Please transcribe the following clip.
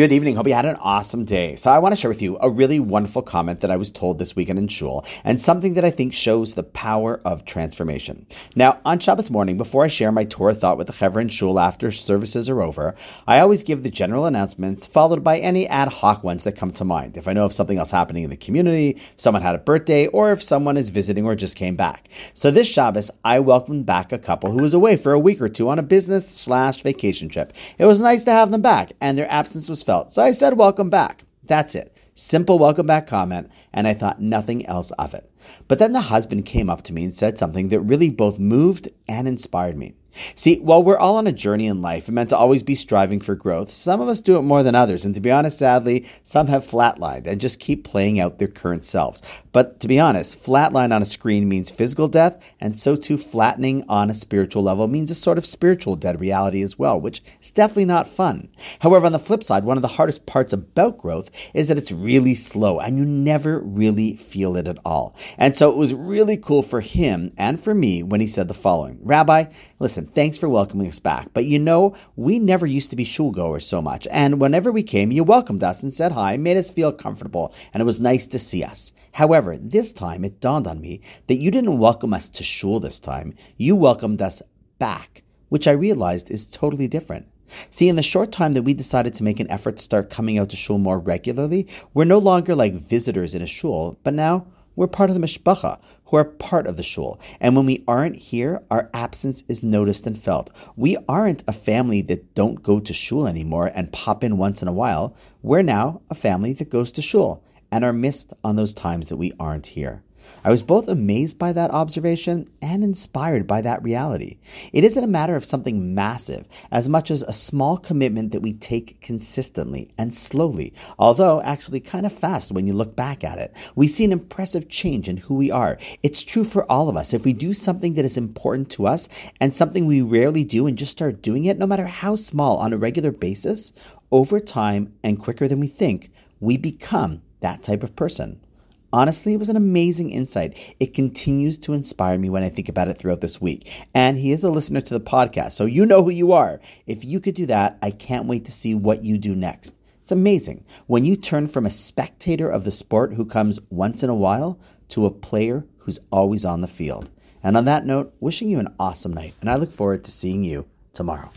Good evening. Hope you had an awesome day. So, I want to share with you a really wonderful comment that I was told this weekend in shul and something that I think shows the power of transformation. Now, on Shabbos morning, before I share my Torah thought with the Chevron shul after services are over, I always give the general announcements followed by any ad hoc ones that come to mind. If I know of something else happening in the community, if someone had a birthday, or if someone is visiting or just came back. So, this Shabbos, I welcomed back a couple who was away for a week or two on a business slash vacation trip. It was nice to have them back, and their absence was So I said, Welcome back. That's it. Simple welcome back comment, and I thought nothing else of it. But then the husband came up to me and said something that really both moved and inspired me. See, while we're all on a journey in life and meant to always be striving for growth, some of us do it more than others. And to be honest, sadly, some have flatlined and just keep playing out their current selves. But to be honest, flatline on a screen means physical death, and so too flattening on a spiritual level means a sort of spiritual dead reality as well, which is definitely not fun. However, on the flip side, one of the hardest parts about growth is that it's really slow and you never really feel it at all. And so it was really cool for him and for me when he said the following Rabbi, listen, thanks for welcoming us back. But you know, we never used to be shul goers so much. And whenever we came, you welcomed us and said hi, made us feel comfortable, and it was nice to see us. However, this time it dawned on me that you didn't welcome us to shul this time. You welcomed us back, which I realized is totally different. See, in the short time that we decided to make an effort to start coming out to shul more regularly, we're no longer like visitors in a shul, but now we're part of the mishpacha, who are part of the shul. And when we aren't here, our absence is noticed and felt. We aren't a family that don't go to shul anymore and pop in once in a while. We're now a family that goes to shul and are missed on those times that we aren't here. I was both amazed by that observation and inspired by that reality. It isn't a matter of something massive as much as a small commitment that we take consistently and slowly, although actually kind of fast when you look back at it. We see an impressive change in who we are. It's true for all of us. If we do something that is important to us and something we rarely do and just start doing it, no matter how small, on a regular basis, over time and quicker than we think, we become that type of person. Honestly, it was an amazing insight. It continues to inspire me when I think about it throughout this week. And he is a listener to the podcast, so you know who you are. If you could do that, I can't wait to see what you do next. It's amazing when you turn from a spectator of the sport who comes once in a while to a player who's always on the field. And on that note, wishing you an awesome night, and I look forward to seeing you tomorrow.